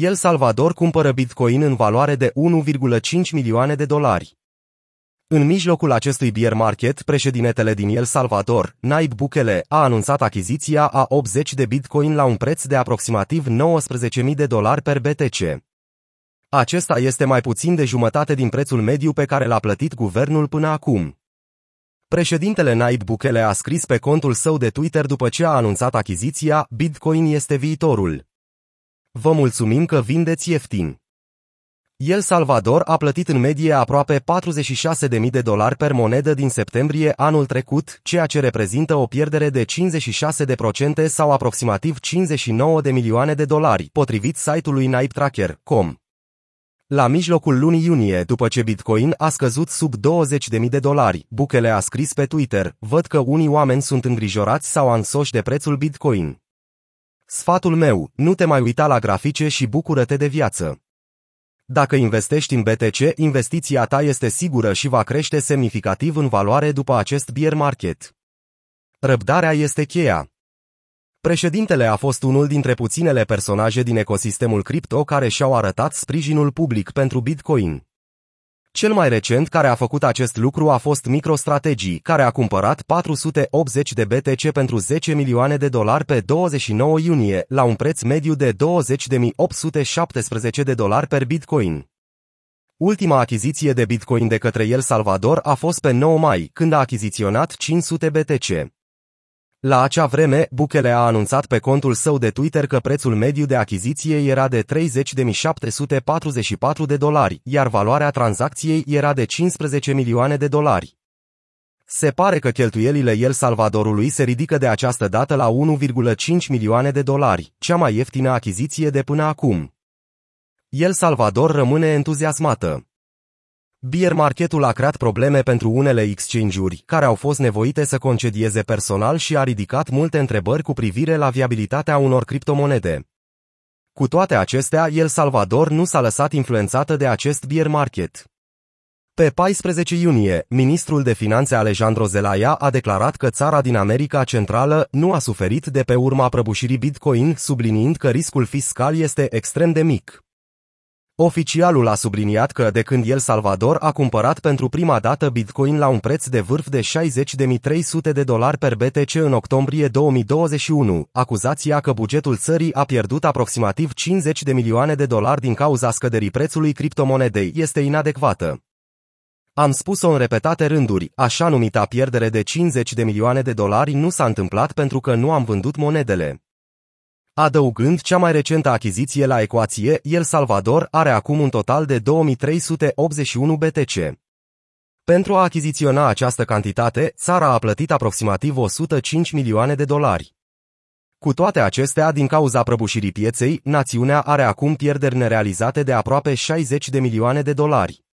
El Salvador cumpără Bitcoin în valoare de 1,5 milioane de dolari. În mijlocul acestui bear market, președintele din El Salvador, Naib Bukele, a anunțat achiziția a 80 de Bitcoin la un preț de aproximativ 19.000 de dolari per BTC. Acesta este mai puțin de jumătate din prețul mediu pe care l-a plătit guvernul până acum. Președintele Naib Bukele a scris pe contul său de Twitter după ce a anunțat achiziția, Bitcoin este viitorul. Vă mulțumim că vindeți ieftin. El Salvador a plătit în medie aproape 46.000 de dolari per monedă din septembrie anul trecut, ceea ce reprezintă o pierdere de 56% sau aproximativ 59 de milioane de dolari, potrivit site-ului NaibTracker.com. La mijlocul lunii iunie, după ce Bitcoin a scăzut sub 20.000 de dolari, Bukele a scris pe Twitter, văd că unii oameni sunt îngrijorați sau ansoși de prețul Bitcoin. Sfatul meu, nu te mai uita la grafice și bucură-te de viață. Dacă investești în BTC, investiția ta este sigură și va crește semnificativ în valoare după acest bear market. Răbdarea este cheia. Președintele a fost unul dintre puținele personaje din ecosistemul cripto care și-au arătat sprijinul public pentru Bitcoin. Cel mai recent care a făcut acest lucru a fost MicroStrategy, care a cumpărat 480 de BTC pentru 10 milioane de dolari pe 29 iunie, la un preț mediu de 20.817 de dolari per Bitcoin. Ultima achiziție de Bitcoin de către El Salvador a fost pe 9 mai, când a achiziționat 500 BTC. La acea vreme, Bukele a anunțat pe contul său de Twitter că prețul mediu de achiziție era de 30.744 de dolari, iar valoarea tranzacției era de 15 milioane de dolari. Se pare că cheltuielile El Salvadorului se ridică de această dată la 1,5 milioane de dolari, cea mai ieftină achiziție de până acum. El Salvador rămâne entuziasmată. Bear marketul a creat probleme pentru unele exchange-uri, care au fost nevoite să concedieze personal și a ridicat multe întrebări cu privire la viabilitatea unor criptomonede. Cu toate acestea, El Salvador nu s-a lăsat influențată de acest bear market. Pe 14 iunie, ministrul de finanțe Alejandro Zelaya a declarat că țara din America Centrală nu a suferit de pe urma prăbușirii Bitcoin, subliniind că riscul fiscal este extrem de mic. Oficialul a subliniat că de când El Salvador a cumpărat pentru prima dată Bitcoin la un preț de vârf de 60.300 de dolari per BTC în octombrie 2021, acuzația că bugetul țării a pierdut aproximativ 50 de milioane de dolari din cauza scăderii prețului criptomonedei este inadecvată. Am spus-o în repetate rânduri, așa numita pierdere de 50 de milioane de dolari nu s-a întâmplat pentru că nu am vândut monedele. Adăugând cea mai recentă achiziție la ecuație, El Salvador are acum un total de 2381 BTC. Pentru a achiziționa această cantitate, țara a plătit aproximativ 105 milioane de dolari. Cu toate acestea, din cauza prăbușirii pieței, națiunea are acum pierderi nerealizate de aproape 60 de milioane de dolari.